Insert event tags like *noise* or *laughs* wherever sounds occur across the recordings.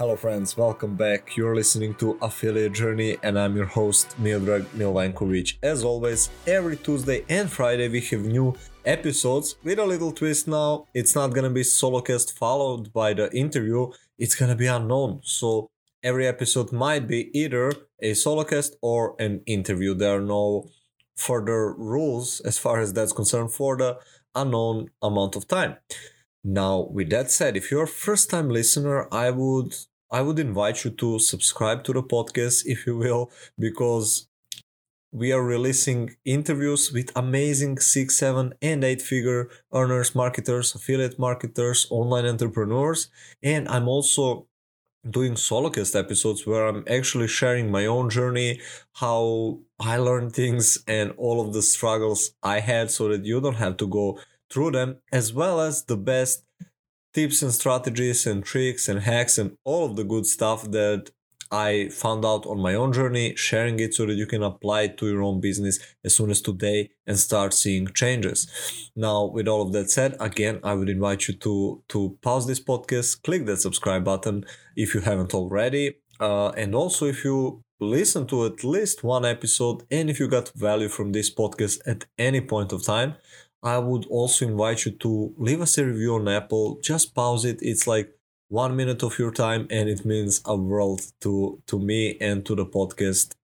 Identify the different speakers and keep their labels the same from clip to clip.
Speaker 1: Hello, friends, welcome back. You're listening to Affiliate Journey, and I'm your host, Miodrag Milvankovic. As always, every Tuesday and Friday we have new episodes with a little twist now. It's not gonna be solo cast followed by the interview, it's gonna be unknown. So every episode might be either a solo cast or an interview. There are no further rules as far as that's concerned for the unknown amount of time. Now, with that said, if you're a first time listener, I would I would invite you to subscribe to the podcast, *laughs* if you will, because we are releasing interviews with amazing six, seven, and eight figure earners, marketers, affiliate marketers, online entrepreneurs. And I'm also doing solocast episodes where I'm actually sharing my own journey, how I learned things, and all of the struggles I had so that you don't have to go through them, as well as the best tips and strategies and tricks and hacks and all of the good stuff that I found out on my own journey, sharing it so that you can apply it to your own business as soon as today and start seeing changes. Now, with all of that said, again, I would invite you to to pause this podcast, click that subscribe button if you haven't already, uh, and also if you listen to at least one episode and if you got value from this podcast at any point of time I would also invite you to leave us a review on Apple. Just pause it. It's like one minute of your time and it means a world to to me and to the podcast.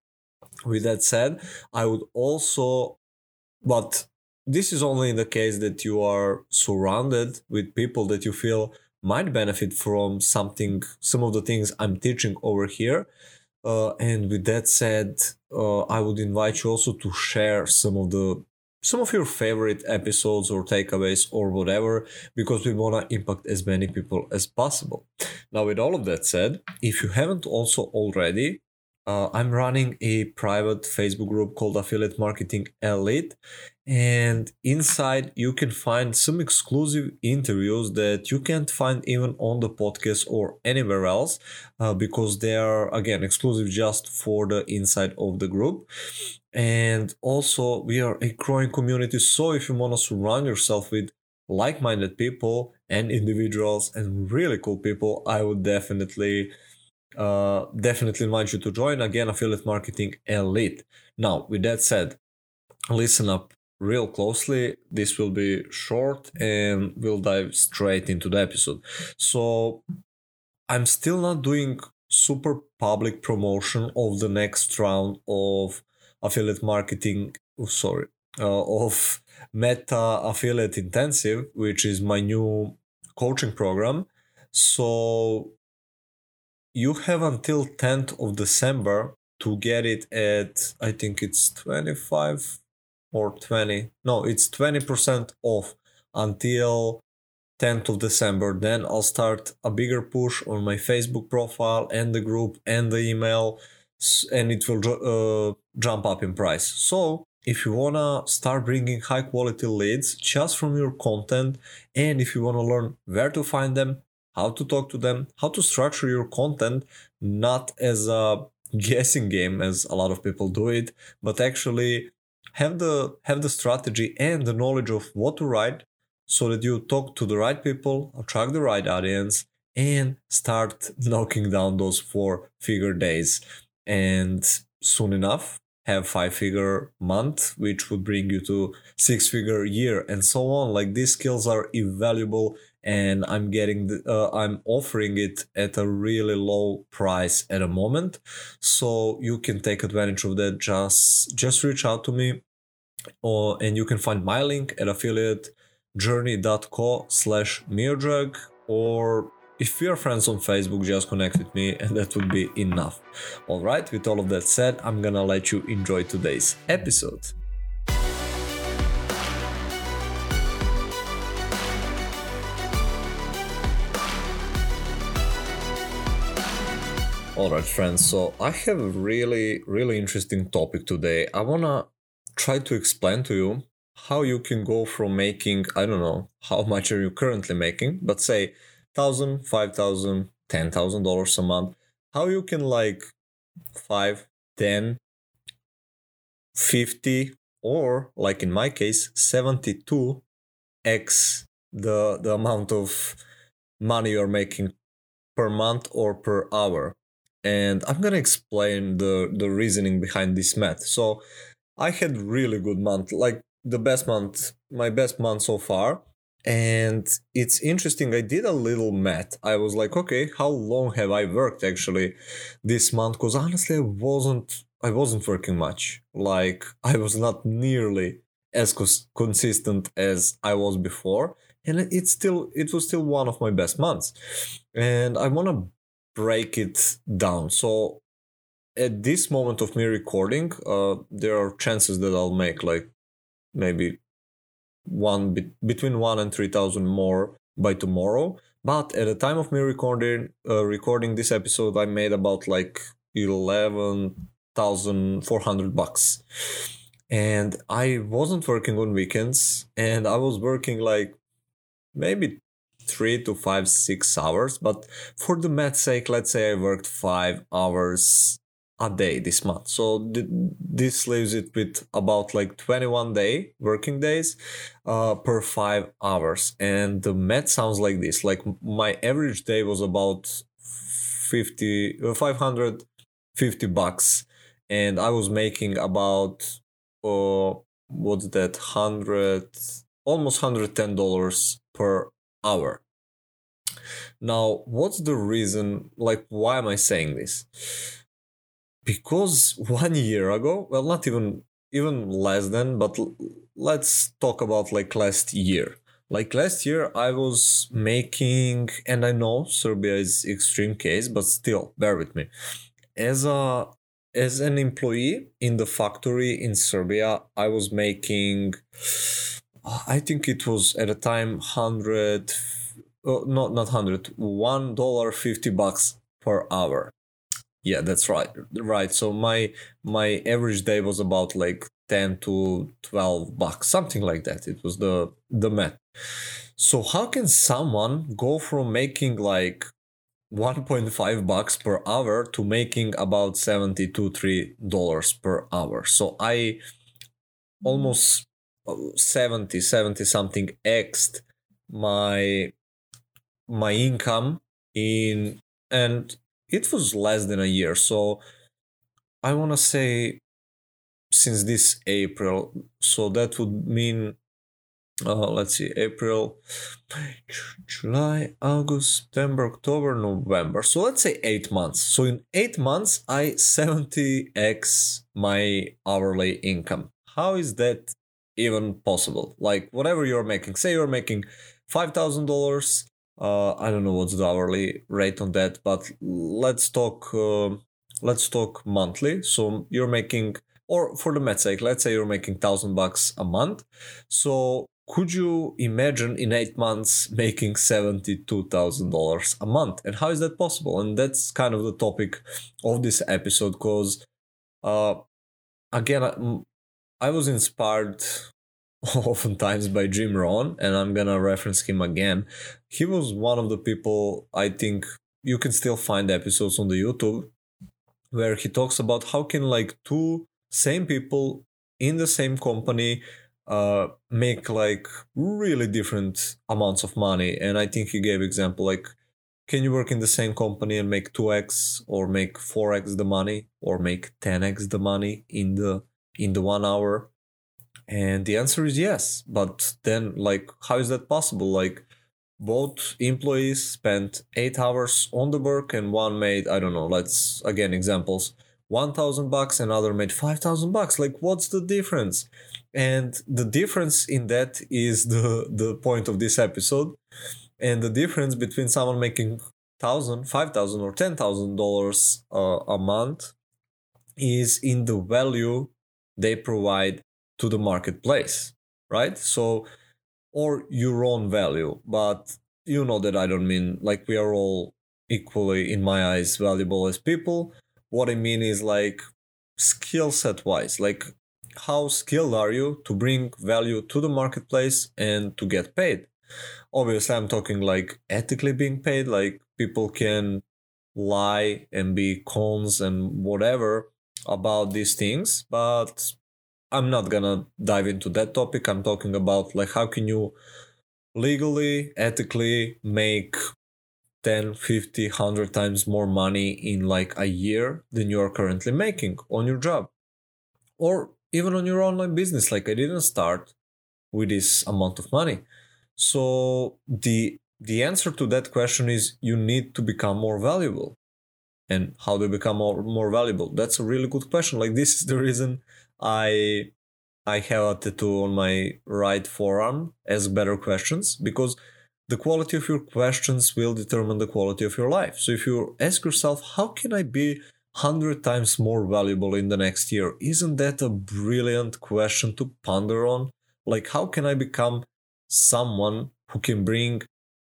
Speaker 1: With that said, I would also but this is only in the case that you are surrounded with people that you feel might benefit from something some of the things I'm teaching over here. Uh, and with that said, uh, I would invite you also to share some of the some of your favorite episodes or takeaways or whatever because we want to impact as many people as possible. Now with all of that said if you haven't also already uh, i'm running a private facebook group called affiliate marketing elite and inside you can find some exclusive interviews that you can't find even on the podcast or anywhere else uh, because they are again exclusive just for the inside of the group. And also we are a growing community so if you want to surround yourself with like-minded people and individuals and really cool people i would definitely uh, definitely invite you to join. Again affiliate marketing elite. Now with that said listen up real closely. This will be short and we'll dive straight into the episode. So i'm still not doing super public promotion of the next round of affiliate marketing oh, sorry uh, of meta affiliate intensive which is my new coaching program. So you have until 10th of december to get it at i think it's 25 or 20 no it's 20% off until 10th of december then i'll start a bigger push on my facebook profile and the group and the email and it will uh, jump up in price. So if you wanna start bringing high quality leads just from your content, and if you wanna learn where to find them, how to talk to them, how to structure your content, not as a guessing game as a lot of people do it, but actually have the have the strategy and the knowledge of what to write so that you talk to the right people, attract the right audience, and start *laughs* knocking down those four figure days. And soon enough have five figure month which would bring you to six figure year and so on. Like these skills are invaluable and i'm getting the, uh, i'm offering it at a really low price at a moment so you can take advantage of that just just reach out to me or and you can find my link at affiliatejourney.co slash miodrag or if we are friends on Facebook, just connect with me and that would be enough. Alright, with all of that said, I'm gonna let you enjoy today's episode. Alright, friends, so I have a really, really interesting topic today. I wanna try to explain to you how you can go from making, I don't know, how much are you currently making, but say thousand, five thousand, ten thousand dollars a month, how you can like five, ten, fifty, or like in my case, 72 x the the amount of money you're making per month or per hour. And I'm gonna explain the, the reasoning behind this math. So I had really good month, like the best month, my best month so far. And it's interesting, I did a little math. I was like, okay, how long have I worked actually this month? Because honestly I wasn't I wasn't working much. Like I was not nearly as cons- consistent as I was before, and it's still it was still one of my best months. And I want to break it down. So at this moment of me recording, uh, there are chances that I'll make like maybe one be- between one and three thousand more by tomorrow. But at the time of me recording uh, recording this episode, I made about like eleven thousand four hundred bucks and I wasn't working on weekends and I was working like maybe three to five, six hours. But for the math sake, let's say I worked five hours a day this month. So th- this leaves it with about like 21 day working days uh, per five hours. And the math sounds like this like my average day was about 50, uh, 550 bucks. And I was making about uh, what's that hundred almost hundred ten dollars per hour. Now, what's the reason? Like, why am I saying this? Because *laughs* one year ago, well, not even even less than, but let's talk about like last year. Like last year, I was making, and I know Serbia is extreme case, but still, bear with me. As a as an employee in the factory in Serbia, I was making, I think it was at a time hundred, uh, not not hundred, one dollar fifty bucks per hour. Yeah, that's right, right. So my my average day was about like ten to twelve bucks, something like that. It was the the math. So how can someone go from making like 1.5 bucks per hour to making about 72 3 dollars per hour so i almost 70 70 something xed my my income in and it was less than a year. So i want to say since this april so that would mean uh, let's see april july august september october november. So let's say eight months. So in eight months i 70x my hourly income. How is that even possible like whatever you're making say you're making $5000 uh, i don't know what's the hourly rate on that but let's talk uh, let's talk monthly so you're making or for the math sake let's say you're making 1000 bucks a month so could you imagine in eight months *laughs* making $72,000 a month? And how is that possible? And that's kind of the topic of this episode because, uh, again, I, was inspired *laughs* oftentimes by Jim Rohn, and I'm gonna reference him again. He was one of the people I think you can still find episodes on the YouTube where he talks about how can like two same people in the same company uh, make like really different amounts of money. And I think he gave example like, can you work in the same company and make 2x or make 4x the money or make 10x the money in the in the one hour? And the answer is yes. But then like how is that possible? Like both employees spent eight hours on the work and one made, I don't know, let's again examples, 1000 bucks, another made 5000 bucks. Like what's the difference? and the difference in that is the the point of this episode and the difference between someone making thousand five thousand or ten thousand uh, dollars a month is in the value they provide to the marketplace right? So or your own value but you know that i don't mean like we are all equally in my eyes valuable as people. What i mean is like skill set wise like how skilled are you to bring value to the marketplace and to get paid? Obviously i'm talking like ethically being paid like people can lie and be cons and whatever about these things but i'm not gonna dive into that topic. I'm talking about like how can you legally ethically make 10 50 100 times more money in like a year than you are currently making on your job or even on your online business? Like i didn't start with this amount of money. So the the answer to that question is you need to become more valuable and how do you become more, more valuable. That's a really good question. Like this is the reason i i have a tattoo on my right forearm ask better questions because the quality of your questions will determine the quality of your life. So if you ask yourself how can i be 100 times more valuable in the next year? Isn't that a brilliant question to ponder on? Like how can i become someone who can bring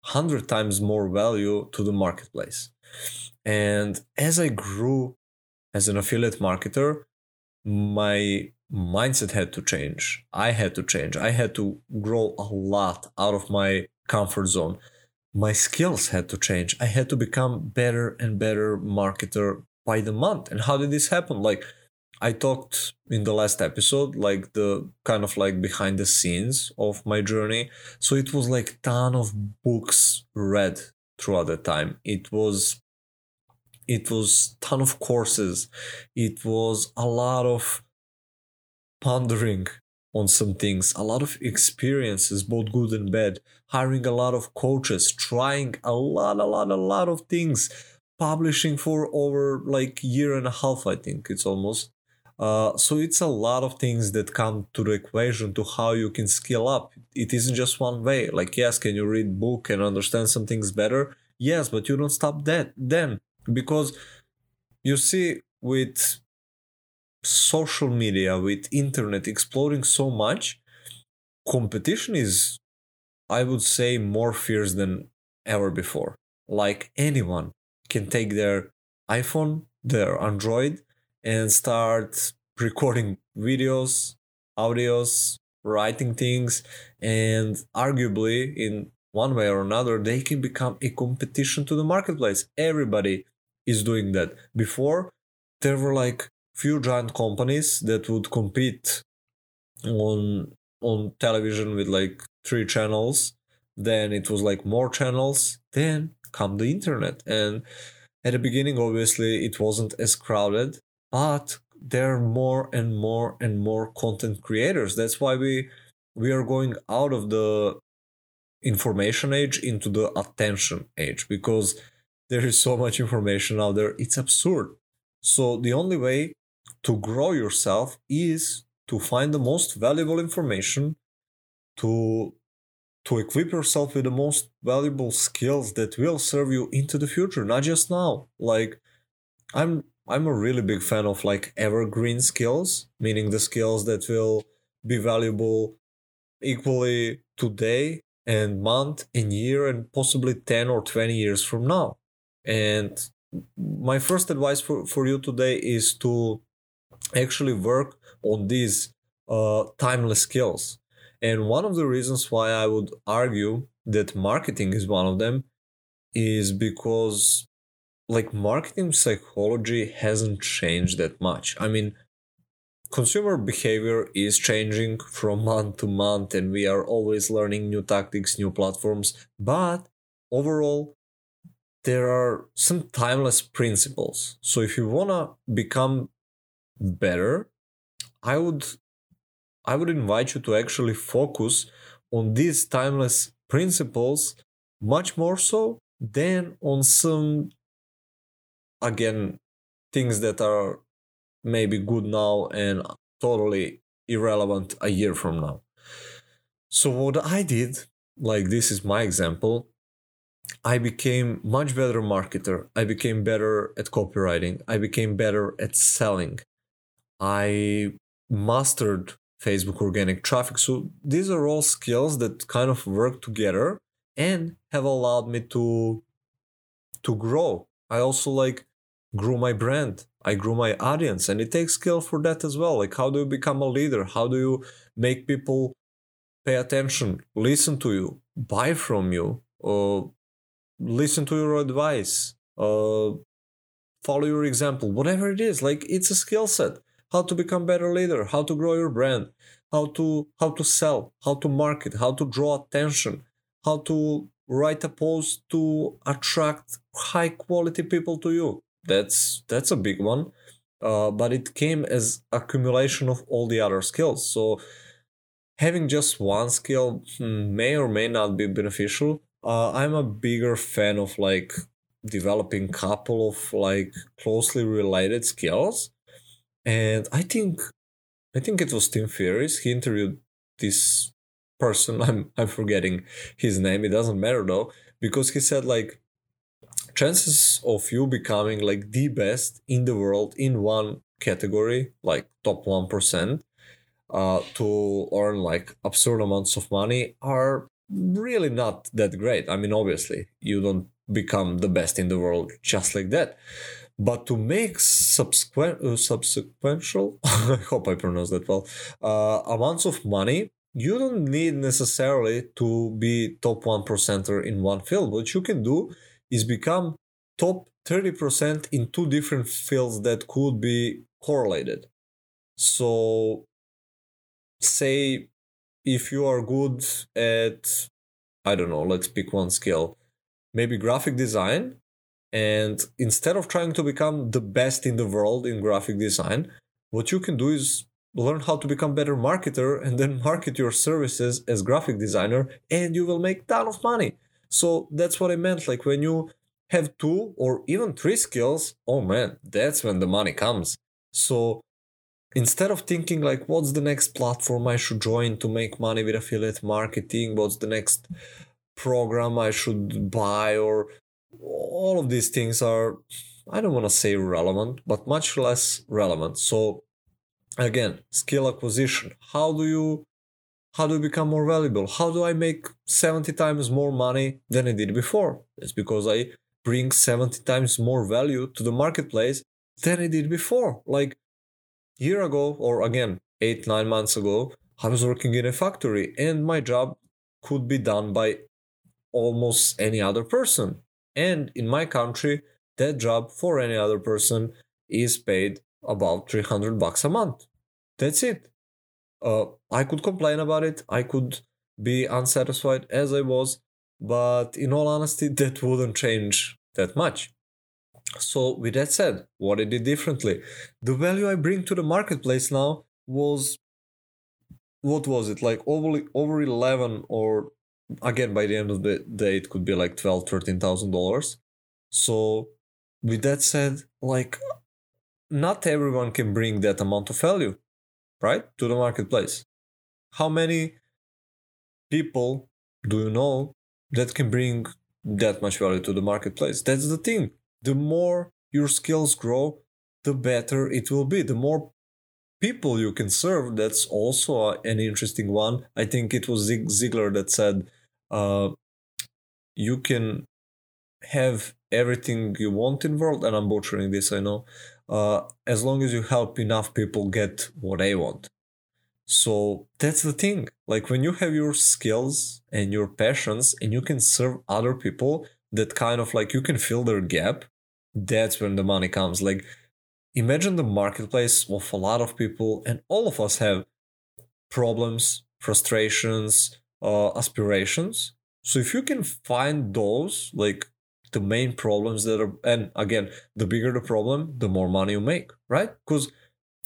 Speaker 1: 100 times more value to the marketplace and as I grew as an affiliate marketer, my mindset had to change. I had to change. I had to grow a lot out of my comfort zone. My skills had to change. I had to become better and better marketer by the month. And how did this happen? Like I talked in the last episode, like the kind of like behind the scenes of my journey. So it was like ton of books read throughout the time. It was it was ton of courses. It was a lot of pondering on some things a lot of experiences both good and bad hiring a lot of coaches trying a lot a lot a lot of things publishing for over like year and a half i think it's almost. Uh, so it's a lot of things that come to the equation to how you can scale up. It isn't just one way like yes can you read book and understand some things better? Yes but you don't stop that then because you see with social media with internet exploding so much competition is i would say more fierce than ever before. Like anyone can take their iphone their android and start recording videos audios writing things and arguably in one way or another they can become a competition to the marketplace. Everybody is doing that. Before, there were like few giant companies that would compete on on television with like three channels. Then it was like more channels. Then come the internet, and at the beginning, obviously, it wasn't as crowded, but there are more and more and more content creators. That's why we we are going out of the information age into the attention age because there is so much information out there it's absurd. So the only way to grow yourself is to find the most valuable information to to equip yourself with the most valuable skills that will serve you into the future not just now. Like i'm i'm a really big fan of like evergreen skills meaning the skills that will be valuable equally today and month and year and possibly 10 or 20 years from now and my first advice for, for you today is to actually work on these uh, timeless skills. And one of the reasons why I would argue that marketing is one of them is because like marketing psychology hasn't changed that much. I mean, consumer behavior is changing from *laughs* month to month and we are always learning new tactics, new platforms, but overall there are some timeless principles. So if you want to become better, I would I would invite you to actually focus on these timeless principles much more so than on some again things that are maybe good now and totally irrelevant a year from now. So what I did, like this is my example, I became much better marketer. I became better at copywriting. I became better at selling. I mastered Facebook organic traffic. So these are all skills that kind of work together and have allowed me to to grow. I also like grew my brand. I grew my audience and it takes skill for that as well. Like how do you become a leader? How do you make people pay attention, listen to you, buy from you, uh, listen to your advice, uh, follow your example, whatever it is. Like it's a skill set. How to become better leader, how to grow your brand, how to how to sell, how to market, how to draw attention, how to write a post to attract high quality people to you that's that's a big one uh, but it came as accumulation of all the other skills so having just one skill hmm, may or may not be beneficial uh, i'm a bigger fan of like developing couple of like closely related skills. And i think i think it was tim ferriss. He interviewed this person. *laughs* I'm i'm forgetting his name. It doesn't matter though because he said like chances of you becoming like the best in the world in one category like top 1% uh, to earn like absurd amounts of money are really not that great. I mean obviously you don't become the best in the world just like that. But to make subsequent uh, *laughs* i hope i pronounced that well uh, amounts of money you don't need necessarily to be top 1 percenter in one field. What you can do is become top 30% in two different fields that could be correlated. So say if you are good at i don't know let's pick one skill maybe graphic design and instead of trying to become the best in the world in graphic design what you can do is learn how to become better marketer *laughs* and then market your services as graphic designer and you will make ton of money. So that's what i meant like when you have two or even three skills oh man that's when the money comes. So instead of thinking like what's the next platform i should join to make money with affiliate marketing? What's the next program i should buy? Or all of these things are i don't want to say relevant but much less relevant. So again skill acquisition. How do you how do you become more valuable? How do i make 70 times more money than i did before? It's because i bring 70 times more value to the marketplace than i did before. Like year ago or again 8 9 months ago i was working in a factory and my job could be done by almost any other person and in my country that job for any other person is paid about 300 bucks a month. That's it. Uh, I could complain about it. I could be unsatisfied as I was, but in all honesty, *laughs* that wouldn't change that much. So, with that said, what I did differently, the value I bring to the marketplace now was what was it like over over 11 or again by the end of the day it could be like 12 13000 dollars so with that said like not everyone can bring that amount of value, right, to the marketplace. How many people do you know that can bring that much value to the marketplace? That's the thing. The more your skills grow, the better it will be. The more people you can serve, that's also an interesting one. I think it was Zig Ziglar that said, uh, you can have everything you want in world and i'm butchering this i know uh, as long as you help enough people get what they want. So that's the thing. Like when you have your skills and your passions and you can serve other people that kind of like you can fill their gap, that's when the money comes. Like imagine the marketplace of a lot of people and all of us have problems, frustrations, uh, aspirations. So if you can find those, like the main problems that are and again the bigger the problem the more money you make right because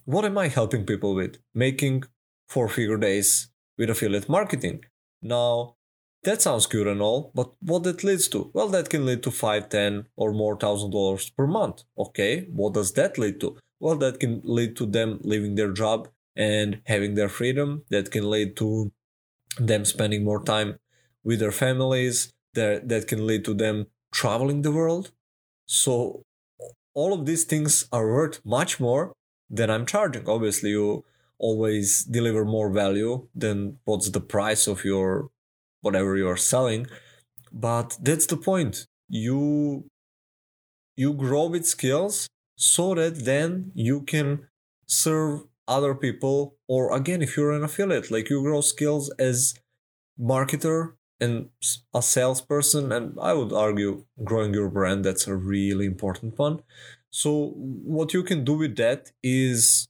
Speaker 1: what am i helping people with making four figure days with affiliate marketing now that sounds good and all but what that leads to? Well that can lead to five ten or more thousand dollars per month. Okay what does that lead to? Well that can lead to them leaving their job and having their freedom. That can lead to them spending more time with their families. That, that can lead to them traveling the world. So all of these things are worth much more than I'm charging. Obviously, you always deliver more value than what's the price of your whatever you're selling. But that's the point. You you grow with skills so that then you can serve other people or again if you're an affiliate like you grow skills as marketer and a salesperson and i would argue growing your brand that's a really important one so what you can do with that is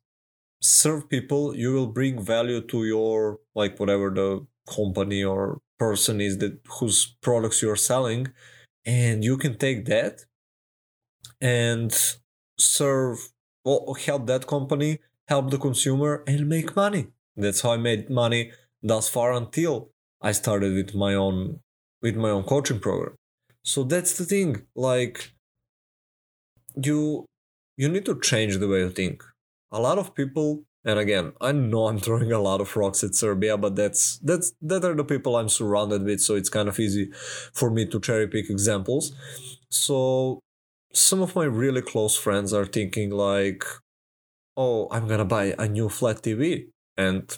Speaker 1: serve people you will bring value to your like whatever the company or person is that whose products you're selling and you can take that and serve or help that company help the consumer and make money. That's how i made money thus far until i started with my own with my own coaching program. So that's the thing like you you need to change the way you think. A lot of people and again i know i'm *laughs* throwing a lot of rocks at serbia but that's that's that are the people i'm surrounded with so it's kind of easy for me to cherry pick examples. So some of my really close friends are thinking like oh i'm gonna buy a new flat tv and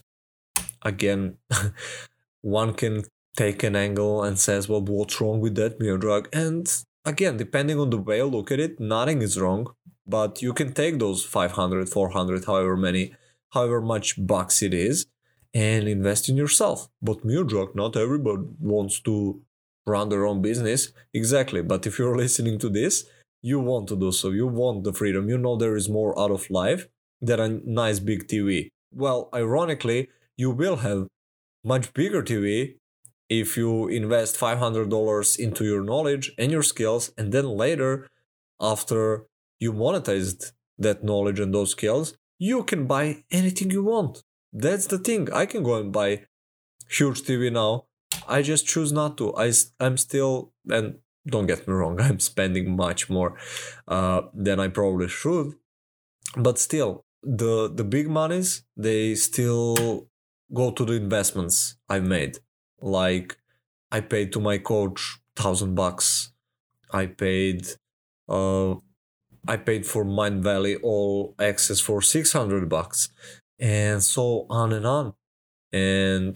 Speaker 1: again *laughs* one can take an angle and says well what's wrong with that Miodrag and again depending on the way you look at it nothing is wrong but you can take those 500 400 however many however much bucks it is and invest in yourself. But Miodrag not everybody wants to run their own business. Exactly. But if you're *laughs* listening to this you want to do so. You want the freedom. You know there is more out of life than a nice big tv well ironically you will have much bigger tv if you invest $500 into your knowledge and your skills and then later after you monetized that knowledge and those skills you can buy anything you want. That's the thing. I can go and buy huge tv now. I just choose not to. I, i'm still and don't get me wrong *laughs* i'm spending much more uh, than i probably should. But still the the big monies they still go to the investments i've made. Like i paid to my coach thousand bucks. I paid uh i paid for Mind Valley all access for 600 bucks and so on and on. And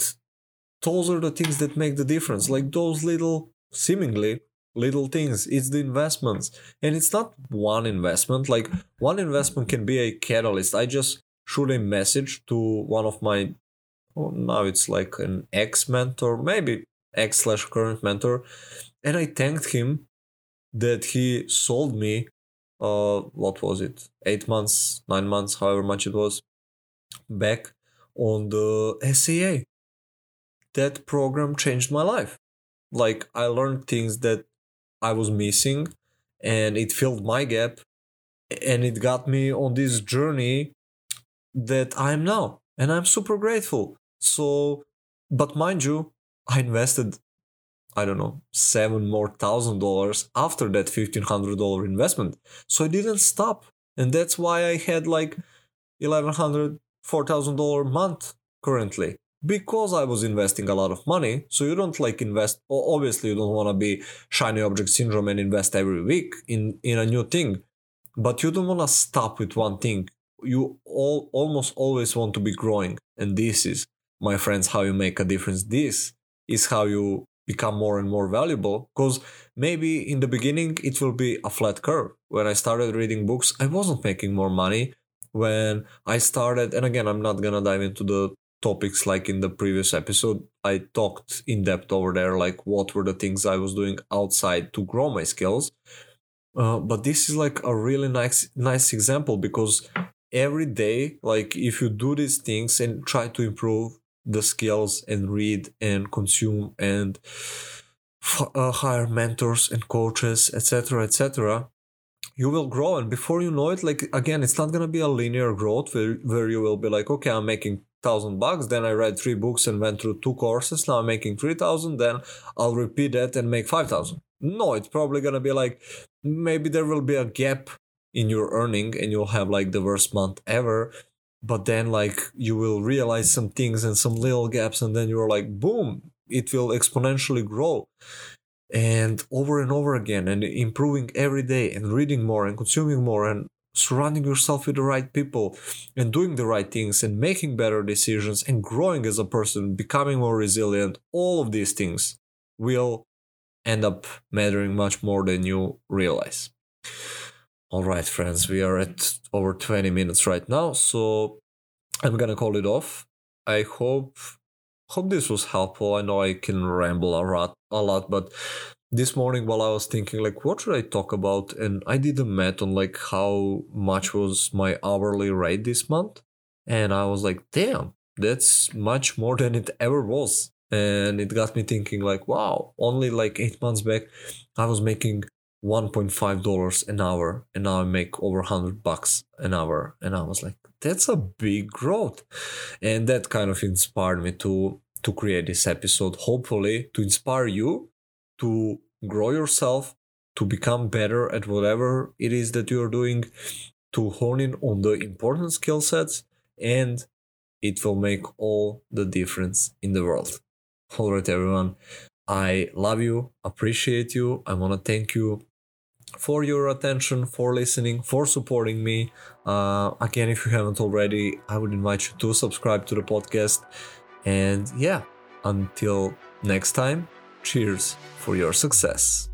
Speaker 1: those are the things that make the difference like those little seemingly little things. It's the investments. And it's not one investment. Like one investment can be a catalyst. I just shoot a message to one of my oh, now it's like an ex mentor maybe ex slash current mentor and i thanked him that he sold me uh what was it? Eight months nine months however much it was back on the saa that program changed my life. Like i learned things that I was missing and it filled my gap and it got me on this journey that I'm now and I'm super grateful. So but mind you, I invested I don't know, seven more thousand dollars after that fifteen hundred dollar investment. So I didn't stop. And that's why I had like eleven hundred, four thousand dollar month currently because I was investing a lot of money. So you don't like invest. Obviously, you don't want to be shiny object syndrome and invest every week in in a new thing, but you don't want to stop with one thing. You all almost always want to be growing, and this is, my friends, how you make a difference. This is how you become more and more valuable because maybe in the beginning it will be a flat curve. When i started reading books i wasn't making more money. When i started and again i'm not gonna dive into the topics like in the previous episode i talked in depth over there like what were the things i was doing outside to grow my skills. Uh, but this is like a really nice nice example because every day like if you do these things and try to improve the skills and read and consume and f- uh, hire mentors and coaches etc etc you will grow. And before you know it like again it's not going to be a linear growth where, where you will be like okay i'm making thousand bucks then i read three books and went through two courses now i'm making 3000 then i'll repeat that and make 5000 no it's probably gonna be like maybe there will be a gap in your earning and you'll have like the worst month ever but then like you will realize some things and some little gaps and then you're like boom it will exponentially grow and over and over again and improving every day and reading more and consuming more and surrounding yourself with the right people and doing the right things and making better decisions and growing as a person, becoming more resilient, all of these things will end up mattering much more than you realize. All right, friends, we are at over 20 minutes right now, so I'm gonna call it off. I hope hope this was helpful. I know I can ramble a lot, a lot, but this morning while I was thinking like what should I talk about and I did a math on like how much was my hourly rate this month and I was like damn that's much more than it ever was and it got me thinking like wow only like eight months back i was making 1.5 dollars an hour and now i make over 100 bucks an hour and i was like that's a big growth and that kind of inspired me to to create this episode hopefully to inspire you to grow yourself to become better at whatever it is that you're doing to hone in on the important skill sets and it will make all the difference in the world all right, everyone. I love you, appreciate you. I want to thank you for your attention, for listening, for supporting me. Uh, again, if you haven't already, I would invite you to subscribe to the podcast. And yeah, until next time, cheers for your success.